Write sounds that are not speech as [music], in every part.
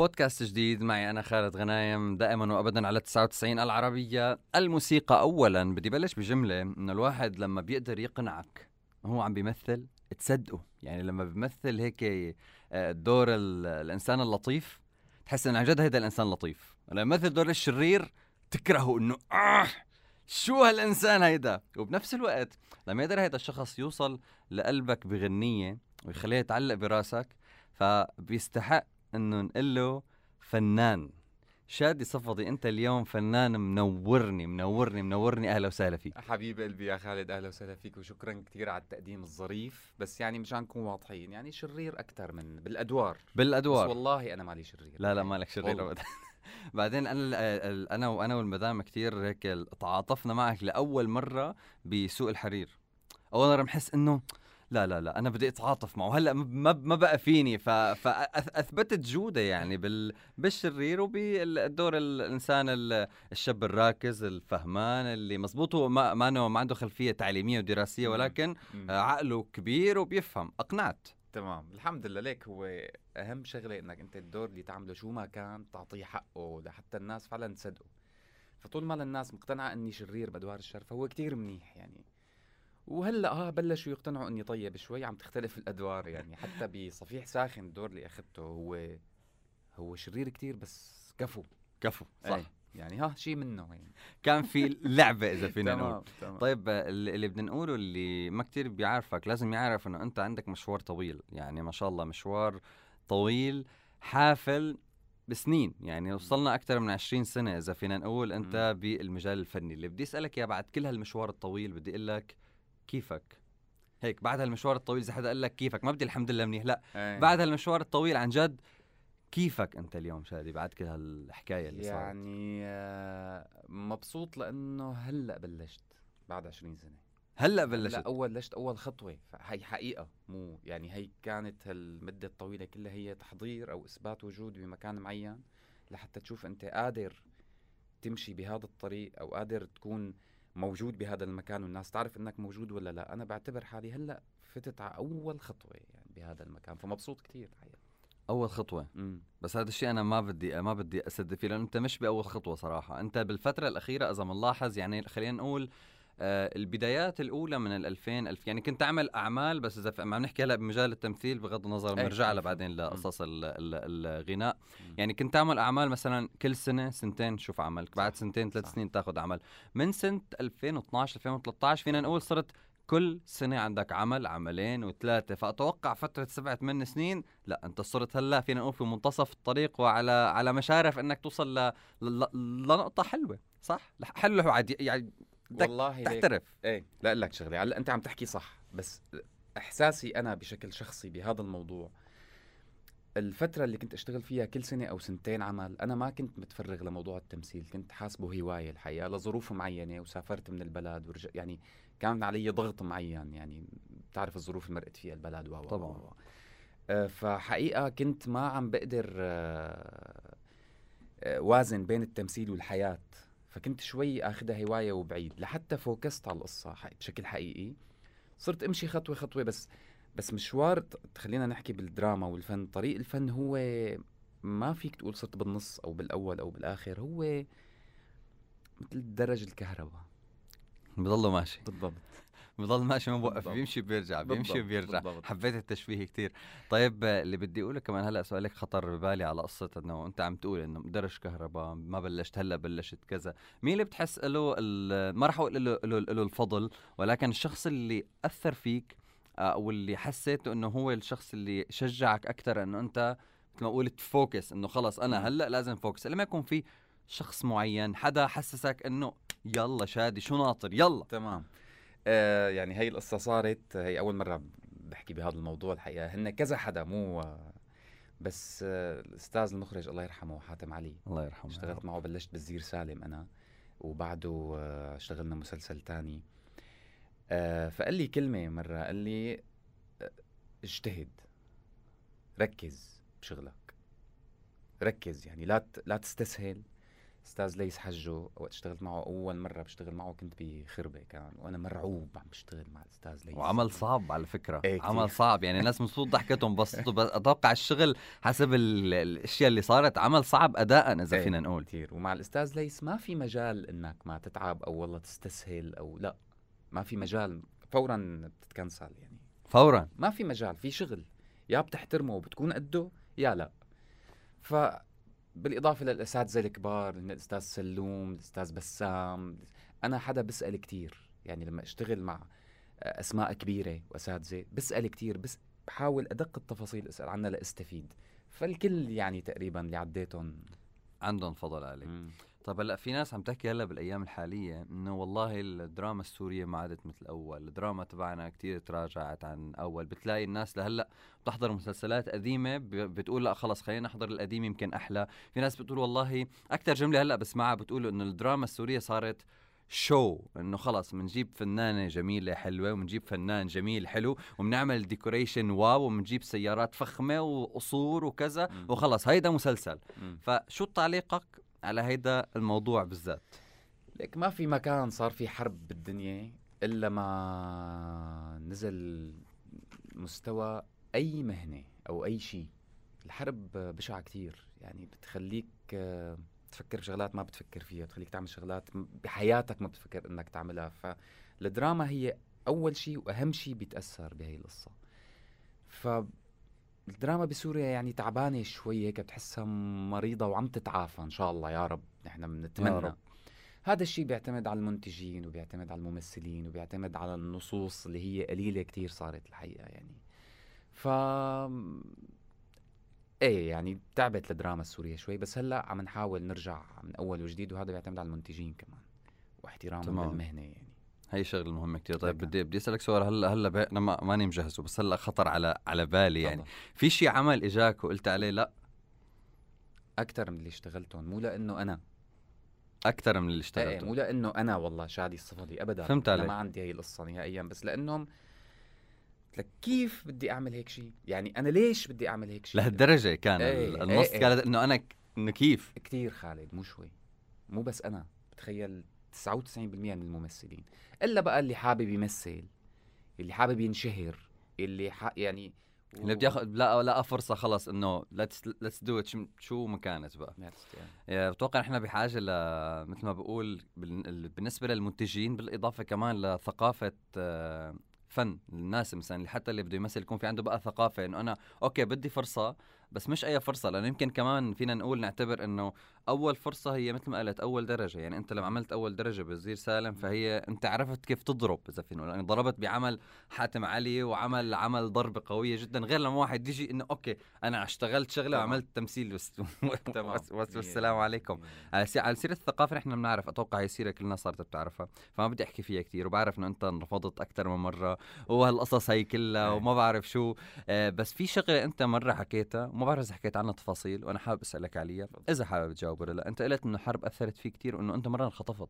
بودكاست جديد. معي أنا خالد غنايم دائما وأبدا على 99 العربية. الموسيقى أولا بدي بلش بجملة إنه الواحد لما بيقدر يقنعك هو عم بيمثل تصدقه. يعني لما بيمثل هيك آه، دور الإنسان اللطيف تحس إنه عن جد هيدا الإنسان لطيف لما يمثل دور الشرير تكرهه إنه آه شو هالإنسان هيدا؟ وبنفس الوقت لما يقدر هيدا الشخص يوصل لقلبك بغنية ويخليها يتعلق براسك فبيستحق إنه نقول له فنان. شادي صفدي أنت اليوم فنان منورني منورني منورني. أهلا وسهلا فيك. حبيب قلبي يا خالد أهلا وسهلا فيك وشكرا كثير على التقديم الظريف. بس يعني مشان نكون واضحين يعني شرير أكثر من بالأدوار. بالأدوار. بس والله أنا مالي شرير. لا لا مالك شرير ابدا. [laughs] بعدين أنا أنا وأنا والمدام كثير هيك تعاطفنا معك لأول مرة بسوق الحرير. اول مره بحس إنه لا لا لا أنا بدي أتعاطف معه. هلأ ما ما بقى فيني. فاثبتت جودة يعني [laughs] بال بالشرير وبالدور الإنسان الشاب الراكز الفهمان اللي مزبوط. هو ما ما, ما عنده خلفية تعليمية ودراسية ولكن عقله كبير وبيفهم. أقنعت. تمام. الحمد لله. ليك هو أهم شغلة إنك أنت الدور اللي تعمله شو ما كان تعطيه حقه لحتى الناس فعلا تصدقه. فطول ما الناس مقتنعة إني شرير بادوار الشر فهو كتير منيح يعني. وهلأ آه بلشوا يقتنعوا إني طيب شوي عم تختلف الأدوار يعني. حتى [laughs] بصفيح ساخن الدور اللي أخذته هو هو شرير كتير بس كفو. كفو صح. أي. يعني ها شيء منه يعني. [laughs] كان في لعبة إذا [laughs] فينا نقول. تمام. طيب اللي بدنا نقوله اللي ما كتير بيعرفك لازم يعرف إنه أنت عندك مشوار طويل. يعني ما شاء الله مشوار طويل حافل بسنين. يعني وصلنا أكثر من 20 سنة إذا فينا نقول أنت بالمجال الفني. اللي بدي أسألك يا بعد كل هالمشوار الطويل بدي أقول لك كيفك؟ هيك بعد هالمشوار الطويل إذا حدا قال لك كيفك ما بدي الحمد لله منيح لا. أيه. بعد هالمشوار الطويل عن جد كيفك أنت اليوم شادي بعد كل هالحكاية اللي صارت؟ يعني آه، مبسوط لأنه هلأ بلشت بعد 20 سنة. هلأ بلشت؟ هلأ أول بلشت أول خطوة. هي حقيقة مو يعني هي كانت هالمدة الطويلة كلها هي تحضير أو إثبات وجود بمكان معين لحتى تشوف أنت قادر تمشي بهذا الطريق أو قادر تكون موجود بهذا المكان والناس تعرف إنك موجود ولا لا. أنا بعتبر حالي هلأ فتت على أول خطوة يعني بهذا المكان فمبسوط كثير الحقيقة. أول خطوة؟ مم. بس هذا الشيء أنا ما بدي ما بدي اسد فيه لأنه أنت مش بأول خطوة صراحة. أنت بالفترة الأخيرة اذا بنلاحظ يعني خلينا نقول البدايات الأولى من ال 2000 ألف يعني كنت أعمل أعمال بس إذا عم نحكي هلا بمجال التمثيل بغض النظر بنرجع لها بعدين لقصص الغناء. يعني كنت أعمل أعمال مثلا كل سنة سنتين شوف عملك بعد سنتين ثلاث سنين تاخذ عمل. من سنة 2012 2013 فينا نقول صرت كل سنة عندك عمل عملين وثلاثة فأتوقع فترة سبعة ثمان سنين لا أنت صرت هلا فينا نقول في منتصف الطريق وعلى على مشارف أنك توصل ل... ل... لنقطة حلوة صح؟ حلوة يعني والله تحترف. إيه. لا أقول لك شغلة. هلأ أنت عم تحكي صح بس إحساسي أنا بشكل شخصي بهذا الموضوع. الفترة اللي كنت أشتغل فيها كل سنة أو سنتين عمل أنا ما كنت متفرغ لموضوع التمثيل. كنت حاسبه هواية الحقيقة لظروف معينة وسافرت من البلد ورجع يعني كان علي ضغط معين يعني بتعرف الظروف اللي مرقت فيها البلد و. طبعا. آه فحقيقة كنت ما عم بقدر آه آه وازن بين التمثيل والحياة. فكنت شوي آخذها هواية وبعيد لحتى فوكست على القصة بشكل حقيقي. صرت أمشي خطوة خطوة بس بس مشوار خلينا نحكي بالدراما والفن طريق الفن هو ما فيك تقول صرت بالنص أو بالأول أو بالآخر هو مثل درج الكهرباء. بضله ماشي. بالضبط. بضل ماشي ما بوقف بيمشي بيرجع بيمشي وبيرجع. حبيت التشبيه كتير. طيب اللي بدي أقوله كمان هلأ سؤالك خطر ببالي على قصة إنه أنت عم تقول إنه درج كهرباء ما بلشت هلأ بلشت كذا. مين اللي بتحس له ما راح أقول له له الفضل ولكن الشخص اللي أثر فيك آه، أو اللي حسيته إنه هو الشخص اللي شجعك أكثر إنه أنت مثل ما قلت ت focus إنه خلص أنا هلأ لازم focus. لما يكون في شخص معين حدا حسسك إنه يلا شادي شو ناطر يلا. تمام. آه يعني هي القصة صارت هي أول مرة بحكي بهذا الموضوع الحقيقة. هن كذا حدا مو بس آه الاستاذ المخرج الله يرحمه حاتم علي. الله يرحمه اشتغلت معه بلشت بالزير سالم أنا وبعده آه اشتغلنا مسلسل تاني. آه فقال لي كلمة مرة قال لي آه، اجتهد ركز بشغلك. ركز يعني لا لا تستسهل. أستاذ ليس حجه وقت اشتغلت معه أول مرة بشتغل معه كنت بخربة كان وأنا مرعوب عم بشتغل مع الأستاذ ليس. وعمل صعب على فكرة. إيه عمل. صعب. يعني الناس مبسوط ضحكتهم بس [laughs] أتوقع الشغل حسب ال- الأشياء اللي صارت عمل صعب اداء إذا إيه. فينا نقول. كثير ومع الأستاذ ليس ما في مجال إنك ما تتعب أو والله تستسهل أو لا. ما في مجال فورا بتتكنسل يعني. فورا. ما في مجال في شغل. يا بتحترمه وبتكون قده يا لا. ف بالإضافة للاساتذه الكبار الأستاذ سلوم الأستاذ بسام أنا حدا بسأل كتير. يعني لما أشتغل مع أسماء كبيرة واساتذه بسأل كتير بس بحاول أدق التفاصيل أسأل عنها لأستفيد. فالكل يعني تقريبا اللي عديتهم عندهم فضل عليك. طب هلأ في ناس عم تحكي هلأ بالأيام الحالية إنه والله الدراما السورية ما عادت مثل أول، الدراما تبعنا كتير تراجعت عن أول، بتلاقي الناس لهلأ بتحضر مسلسلات قديمة بتقول لأ خلص خلينا نحضر القديم يمكن أحلى، في ناس بتقول والله أكثر جملة هلأ بسمعها بتقول إنه الدراما السورية صارت شو إنه خلص بنجيب فنانة جميلة حلوة وبنجيب فنان جميل حلو وبنعمل decoration wow وبنجيب سيارات فخمة وقصور وكذا. وخلص هيدا مسلسل. فشو تعليقك على هيدا الموضوع بالذات. لك ما في مكان صار في حرب بالدنيا إلا ما نزل مستوى أي مهنة أو أي شيء. الحرب بشعة كتير. يعني بتخليك تفكر بشغلات ما بتفكر فيها بتخليك تعمل شغلات بحياتك ما بتفكر إنك تعملها. فالدراما هي أول شيء وأهم شيء بيتأثر بهي القصة. ف الدراما بسوريا يعني تعبانة شوي هيك بتحسها مريضة وعم تتعافى إن شاء الله يا رب نحن بنتمنى. هذا الشيء بيعتمد على المنتجين وبيعتمد على الممثلين وبيعتمد على النصوص اللي هي قليلة كتير صارت الحقيقة يعني ف إيه يعني تعبت الدراما السورية شوي بس هلأ عم نحاول نرجع من أول وجديد وهذا بيعتمد على المنتجين كمان واحترامهم. للمهنة يعني هي شغلة مهمة كتير. طيب. بدي بدي أسألك سؤال. هلا هلا بي... أنا ما ماني مجهزه بس هلا خطر على على بالي يعني. في شيء عمل إجاك وقلت عليه؟ لا. أكثر من اللي اشتغلتهم مو لأنه أنا. أكثر من اللي إيه اشتغلته مو لأنه أنا والله شادي الصفدي ابدا. فهمت عليك. ما عندي هي القصة نهائيا بس لأنهم لك كيف بدي أعمل هيك شيء يعني أنا ليش بدي أعمل هيك شيء لهالدرجة كان إيه، إيه، النص إيه. كانت إنه أنا ك... إنه كيف؟ كتير خالد مو شوي. مو بس أنا. بتخيل 99% من الممثلين إلا بقى اللي حابب يمثل اللي حابب ينشهر اللي ح... يعني اللي بدي ياخذ لا لا فرصة خلص إنه let's let's do شو ما كانت بقى يعني. بتوقع نحن بحاجة ل مثل ما بقول بال- بالنسبة للمنتجين بالإضافة كمان لثقافة آه، فن الناس مثلا اللي حتى اللي بده يمثل يكون في عنده بقى ثقافة إنه أنا okay بدي فرصة بس مش أي فرصة لأنه يمكن كمان فينا نقول نعتبر إنه أول فرصة هي مثل ما قلت أول درجة يعني أنت لما عملت أول درجة بوزير سالم فهي أنت عرفت كيف تضرب إذا فينا يعني ضربت بعمل حاتم علي وعمل عمل ضربة قوية جدا غير لما واحد يجي إنه okay أنا اشتغلت شغلة. وعملت تمثيل والسلام. [laughs] عليكم على سي- على سيرة الثقافة نحن بنعرف أتوقع هي سيرة كلنا صارت بتعرفها فما بدي أحكي فيها كثير وبعرف إنه أنت انرفضت أكثر من مرة وهالقصص هي كلها أي. وما بعرف شو آه بس في شغلة أنت مرة حكيتها وما بعرف إذا حكيت عنها تفاصيل وأنا حابب أسألك عليها إذا حابب تجاوب ولا لا أنت قلت إنه حرب أثرت فيك كثير وإنه أنت مرة انخطفت.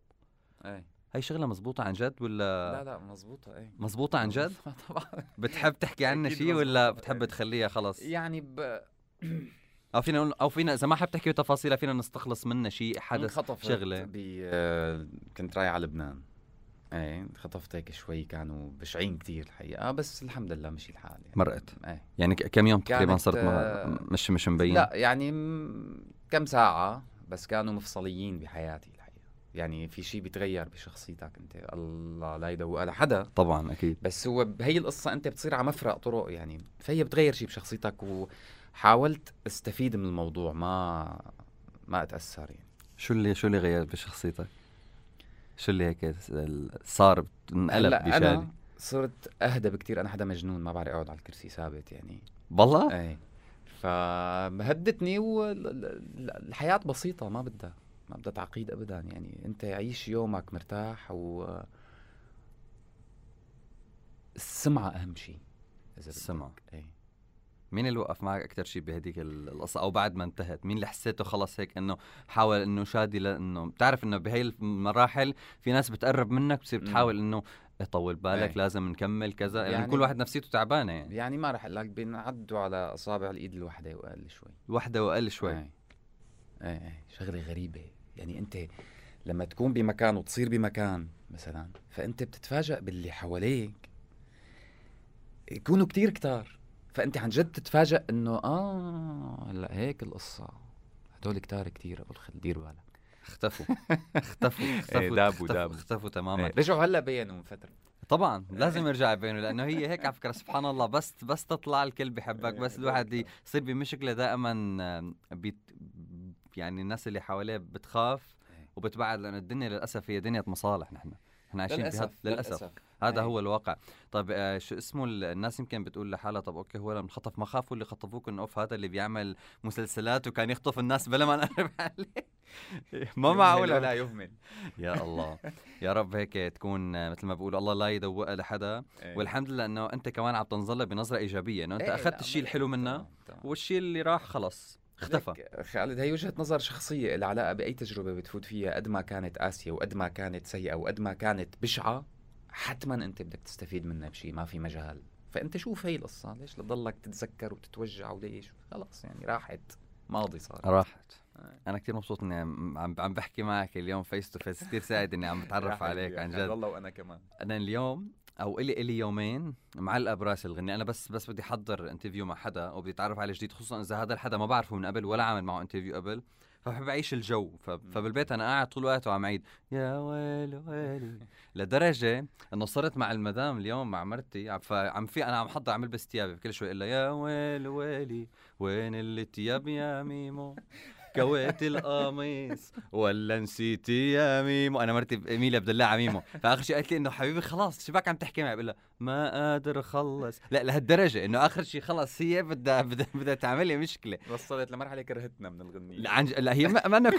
إيه. هي شغلة مزبوطه عن جد ولا؟ لا لا مزبوطة إيه. مزبوطه عن جد؟ [laughs] طبعا. بتحب تحكي عنها شيء ولا مزبوطة. بتحب تخليها خلص يعني ب... [clears throat] أو فينا نقول أو فينا إذا ما حاب تحكي تفاصيلها فينا نستخلص منها شيء حدث شغلة. ب... كنت رايح على لبنان. إيه خطفت هيك شوي كانوا بشعين كتير الحقيقة بس الحمد لله مشي الحال يعني. مرقت. إيه. يعني كم يوم تقريبا صرت ما آه، مش مش مبين؟ لا يعني كم ساعة بس كانوا مفصليين بحياتي الحقيقة. يعني في شيء بيتغير بشخصيتك أنت الله لا يدوق على حدا. طبعا أكيد. بس هو بهي القصة أنت بتصير على مفرق طرق يعني فهي بتغير شيء بشخصيتك وحاولت أستفيد من الموضوع ما ما أتأثر يعني. شو اللي شو اللي غير بشخصيتك؟ شو اللي هيك صار انقلب أنا صرت أهدى بكتير أنا حدا مجنون ما بعرف اقعد على الكرسي ثابت يعني. والله؟ إيه. فهدتني والحياة بسيطة ما بدها ما بدها تعقيد ابدا يعني. أنت عيش يومك مرتاح و السمعة أهم شيء إذا بدك. السمعة. إيه. مين اللي وقف معك أكثر شيء بهديك ال- القصة؟ أو بعد ما انتهت مين اللي حسيته خلص هيك إنه حاول إنه شادي لأنه بتعرف إنه بهي المراحل في ناس بتقرب منك بتصير. بتحاول إنه طول بالك إيه. لازم نكمل كذا. يعني, يعني- كل واحد نفسيته تعبانة يعني. يعني ما رح أقول لك بينعدوا على إصابع الإيد الواحدة وأقل شوي. وحده وأقل شوي. إيه. إيه, إيه. شغلة غريبة. يعني أنت لما تكون بمكان وتصير بمكان مثلا فأنت بتتفاجئ باللي حواليك. يكونوا كتير كتار. فأنت عن جد تتفاجئ إنه آه هلأ هيك القصة. هدول كتار كتير ابو الخل دير بالك. اختفوا. [laughs] اختفوا. اختفوا. دابوا اختفوا, دابوا. اختفوا تماما. إيه، رجعوا هلأ بينوا من فترة. طبعا لازم يرجع يبينوا لأنه هي هيك على فكرة سبحان الله بس بس تطلع الكل بحبك بس الواحد يصير بمشكلة دائما بيت يعني الناس اللي حواليه بتخاف إيه. وبتبعد لأنه الدنيا للأسف هي دنيا مصالح نحن. إحنا عايشين بهذا للأسف هذا إيه. هو الواقع. طيب آه شو اسمه ال- الناس يمكن بتقول لحالها طب أوكي هو لما خطف ما خافوا اللي خطفوك إنه أوف هذا اللي بيعمل مسلسلات وكان يخطف الناس بلا ما نقرب [laughs] عليه. ما معقول ولا يهمل. [laughs] يا الله. يا رب هيك تكون آه، مثل ما بيقولوا الله لا يدوقها لحدا. إيه. والحمد لله إنه أنت كمان عم تنظر بنظرة إيجابية إنه أنت إيه، أخذت الشيء الحلو منها. والشيء اللي راح خلص. اختفى. خالد هي وجهة نظر شخصية لها علاقة بأي تجربة بتفوت فيها قد ما كانت قاسية وقد ما كانت سيئة وقد ما كانت بشعة حتما أنت بدك تستفيد منها بشيء ما في مجال. فأنت شوف هي القصة؟ ليش لتضلك تتذكر وتتوجع وليش؟ خلاص يعني راحت. ماضي صار. راحت. آه. أنا كثير مبسوط إني عم عم عم بحكي معك اليوم face to face كثير سعيد إني عم بتعرف [laughs] عليك عن جد. والله وأنا كمان. أنا اليوم أو الي إلي يومين معلقه براس الغنية أنا بس بس بدي أحضر interview مع حدا وبدي اتعرف عليه جديد خصوصا إذا هذا الحدا ما بعرفه من قبل ولا عامل معه interview قبل. فبحب أعيش الجو. فبالبيت أنا قاعد طول الوقت وعم عيد. يا ويلي ويلي. لدرجة إنه صرت مع المدام اليوم مع مرتي. عم- فعم في أنا عم حضر عم البس ثيابي كل شوي لها يا ويلي ويلي وين الثياب يا ميمو؟ [laughs] كويت القميص. ولا نسيتي يا ميمو. أنا مرتي ايميليا بدلعها ميمو فآخر شيء قالت لي إنه حبيبي خلاص شباك عم تحكي معي؟ بقول لها ما قادر أخلص. لا لهالدرجة إنه آخر شيء خلص هي بدها بدها بدها تعمل لي مشكلة. وصلت لمرحلة كرهتنا من الغنية. لا عن ج- لا هي ما ما أنا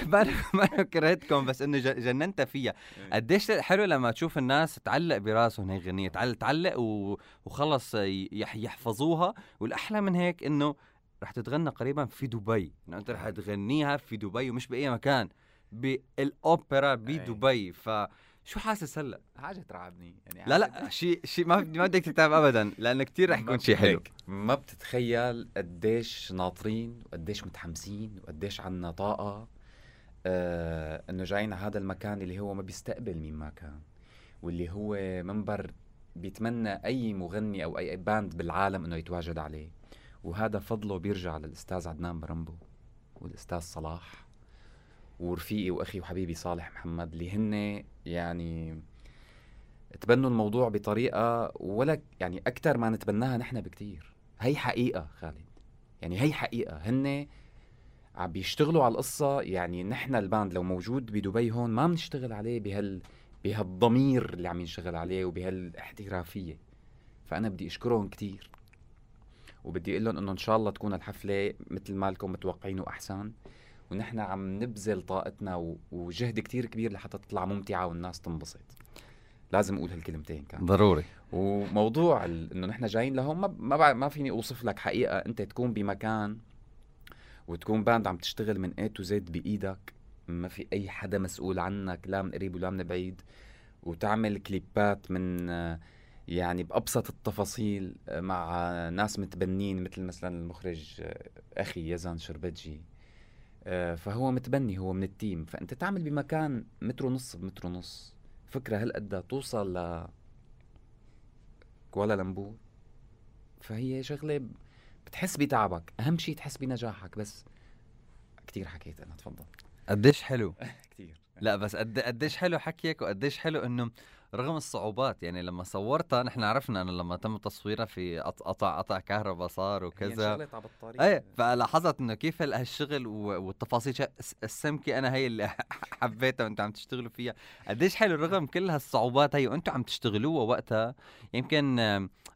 ما كرهتكم بس إنه ج- جننت فيها. إيه. قديش حلو لما تشوف الناس تعلق براسهم هي غنية. تعلق, تعلق و... وخلص يح... يحفظوها. والأحلى من هيك إنه رح تتغنى قريبا في دبي. إنه أنت رح تغنيها في دبي ومش بأي مكان بالأوبرا بدبي فشو حاسس هلأ؟ حاجة ترعبني. يعني لا لا شيء شيء ما ما بدك تتعب ابدا لأنه كثير رح يكون شيء حلو. ما بتتخيل قديش ناطرين وقديش متحمسين وقديش عنا طاقة آه إنه جايين على هذا المكان اللي هو ما بيستقبل مين ما كان واللي هو منبر بيتمنى أي مغني أو أي باند بالعالم إنه يتواجد عليه. وهذا فضله بيرجع للأستاذ عدنان برمبو والأستاذ صلاح ورفيقي وأخي وحبيبي صالح محمد اللي هن يعني تبنوا الموضوع بطريقة ولا يعني أكثر ما نتبناها نحن بكتير. هي حقيقة خالد. يعني هي حقيقة. هن عم بيشتغلوا على القصة. يعني نحن الباند لو موجود بدبي هون ما بنشتغل عليه بهال بهالضمير اللي عم ينشغل عليه وبهالاحترافية. فأنا بدي أشكرهم كتير. وبدي أقول لهم إنه إن شاء الله تكون الحفلة مثل ما لكم متوقعين وأحسن. ونحن عم نبذل طاقتنا وجهد كتير كبير لحتى تطلع ممتعة والناس تنبسط. لازم أقول هالكلمتين كان. ضروري. وموضوع إنه نحن جايين لهون ما ما, ما فيني أوصف لك حقيقة. أنت تكون بمكان وتكون band عم تشتغل من A to Z بإيدك. ما في أي حدا مسؤول عنك لا من قريب ولا من بعيد. وتعمل كليبات من آه، يعني بأبسط التفاصيل آه، مع ناس متبنين مثل مثلا المخرج آه، أخي يزن شربتجي آه، فهو متبني هو من ال team. فأنت تعمل بمكان متر ونص بمتر ونص. فكرة هالقد توصل ل كوالالمبور فهي شغلة بتحس بتعبك. أهم شيء تحس بنجاحك. بس كتير حكيت أنا تفضل. قديش حلو؟ [laughs] كتير. لا بس قد قديش حلو حكيك وقديش حلو إنه رغم الصعوبات يعني لما صورتها نحن عرفنا إنه لما تم تصويرها في قط- قطع قطع كهرباء صار وكذا. على بطاريه إيه فلاحظت إنه كيف ال- هالشغل و- والتفاصيل السمكة أنا هي اللي [laughs] حبيتها وأنتم عم تشتغلوا فيها. قديش حلو رغم كل هالصعوبات هي وأنتم عم تشتغلوها وقتها. يمكن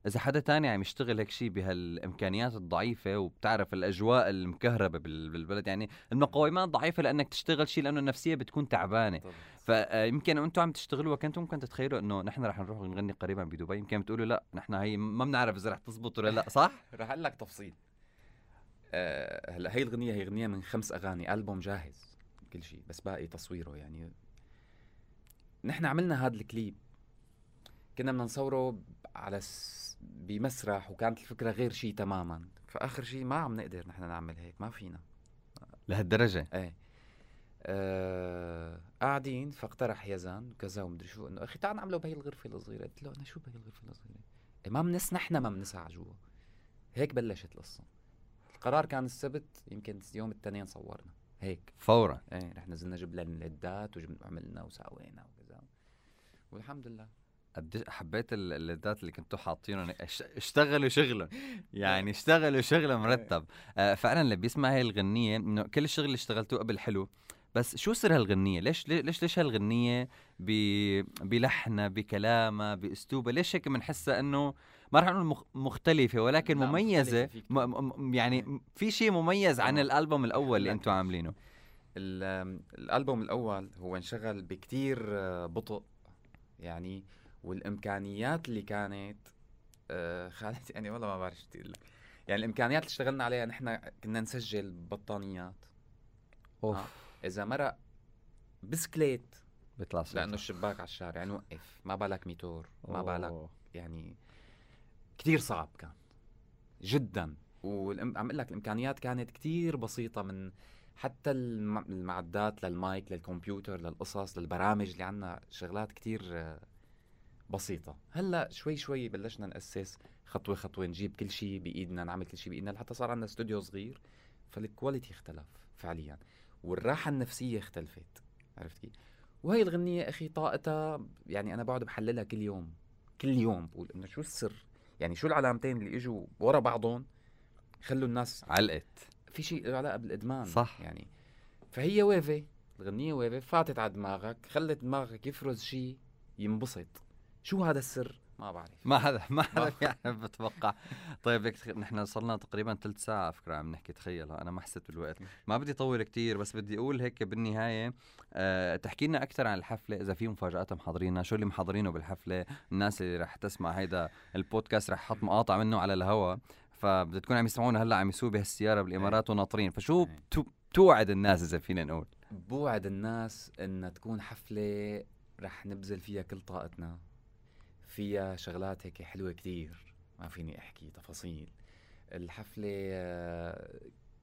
إذا حدا تاني عم يشتغل هيك شيء بهالإمكانيات الضعيفة وبتعرف الأجواء المكهربة بال- بالبلد يعني المقومات ضعيفة لأنك تشتغل شيء لأنه النفسية بتكون تعبانة. فيمكن أنتم عم تشتغلوا كنتوا ممكن تتخيلوا انه نحن رح نروح نغني قريبا بدبي. يمكن بتقولوا لا نحن هي ما بنعرف إذا رح تزبط ولا لا [laughs] صح؟ رح أقول لك تفصيل. آه، هلأ هي الغنية هي غنية من خمس أغاني ألبوم جاهز كل شيء بس باقي تصويره يعني. نحن عملنا هذا الكليب. كنا بدنا نصوره على س... بمسرح وكانت الفكرة غير شيء تماما. فآخر شيء ما عم نقدر نحن نعمل هيك ما فينا. لهالدرجة؟ إيه. آه قاعدين فاقترح يزن وكذا ومدري شو إنه أخي تعال نعمله بهي الغرفة الصغيرة. قلت له أنا شو بهي الغرفة الصغيرة؟ إيه ما بنس نحن ما بنسعى جوا. هيك بلشت القصة. القرار كان السبت يمكن يوم الاثنين صورنا. هيك. فورا. إيه رح نزلنا جبنا العدات وعملنا وسوينا وكذا. والحمد لله. قديش حبيت ال- الليدات اللي كنتوا حاطينهم؟ اش- اشتغلوا شغلهم. يعني اشتغلوا شغل مرتب. آه فعلا اللي بيسمع هاي الغنية إنه كل الشغل اللي اشتغلتوه قبل حلو. بس شو سر هالغنية؟ ليش ليش ليش هالغنية ب- بلحنها بكلامها باسلوبها ليش هيك بنحسها إنه ما رح نقول مخ- مختلفة ولكن لا، مميزة مختلفة. م- يعني في شيء مميز عن. الألبوم الأول اللي أنتم عاملينه ال- الألبوم الأول هو انشغل بكتير آه، بطء يعني والإمكانيات اللي كانت آه، [laughs] خالد يعني والله ما بعرف شو بدي أقول لك يعني الإمكانيات اللي اشتغلنا عليها نحن كنا نسجل بطانيات أوف آه. إذا مرق بسكليت. بيطلع صوت لأنه الشباك على الشارع يعني وقف. ما بالك ميتور ما بالك. يعني كتير صعب كان. جدا. وعم أقول لك الإمكانيات كانت كتير بسيطة من حتى الم- المعدات للمايك للكمبيوتر للقصص للبرامج اللي عنا شغلات كتير آه، بسيطة. هلأ شوي شوي بلشنا نأسس خطوة خطوة نجيب كل شيء بإيدنا نعمل كل شيء بإيدنا لحتى صار عندنا استوديو صغير فالكواليتي اختلف فعليا. والراحة النفسية اختلفت عرفت كيف؟ وهي الغنية أخي طاقتها يعني أنا بقعد بحللها كل يوم كل يوم بقول إنه شو السر؟ يعني شو العلامتين اللي إجوا ورا بعضهم خلوا الناس علقت. في شيء له علاقة بالإدمان صح. يعني فهي ويفة الغنية ويفة فاتت على دماغك خلت دماغك يفرز شيء ينبسط. شو هذا السر؟ ما بعرف. ما حدا ما حدا [laughs] ما- بيعرف بتوقع. طيب نحن صرنا تقريبا ثلث ساعة على فكرة عم نحكي تخيل أنا ما حسيت بالوقت. ما بدي اطول كتير بس بدي أقول هيك بالنهاية أه تحكي لنا أكثر عن الحفلة إذا في مفاجآت محضرينها شو اللي محضرينه بالحفلة؟ الناس اللي رح تسمع هيدا البودكاست رح حط مقاطع منه على الهوا فبدها تكون عم يسمعونا هلأ عم يسوقوا بهالسيارة بالإمارات وناطرين. فشو إيه. بتو- توعد الناس إذا فينا نقول؟ بوعد الناس انها تكون حفلة رح نبذل فيها كل طاقتنا. فيها شغلات هيك حلوة كتير. ما فيني أحكي تفاصيل. الحفلة آه،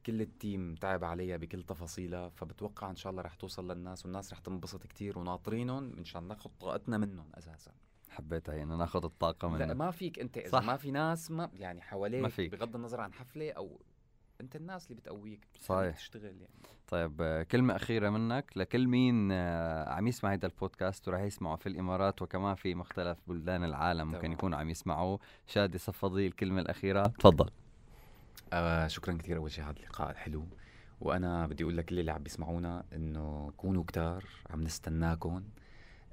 كل التيم تعب عليها بكل تفاصيلها فبتوقع إن شاء الله رح توصل للناس والناس رح تنبسط كتير وناطرينهم. مشان ناخذ طاقتنا منهم أساسا. حبيتها هي انه ناخذ الطاقة لا منه ما فيك أنت إذا صح. ما في ناس ما يعني حواليك ما فيك. بغض النظر عن حفلة أو انت الناس اللي بتقويك صحيح. تشتغل يعني. طيب كلمة أخيرة منك لكل مين آه، عم يسمع هذا البودكاست وراح يسمعه في الإمارات وكمان في مختلف بلدان العالم ممكن تمام. يكونوا عم يسمعوه. شادي صفدي الكلمة الأخيرة. تفضل. آه شكرا كثير أول شيء على اللقاء الحلو. وأنا بدي أقول لكل اللي عم بيسمعونا إنه كونوا كتار عم نستناكم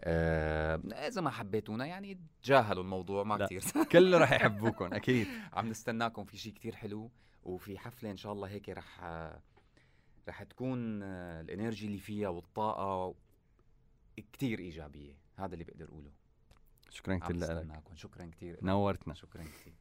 آه إذا ما حبيتونا يعني تجاهلوا الموضوع ما. كثير كله راح [laughs] يحبوكم أكيد. عم نستناكم في شيء كتير حلو. وفي حفلة إن شاء الله هيك رح رح تكون آه، الإنرجي اللي فيها والطاقة كتير إيجابية. هذا اللي بقدر أقوله. شكرا كثير لك. شكرا كثير نورتنا. شكرا كثير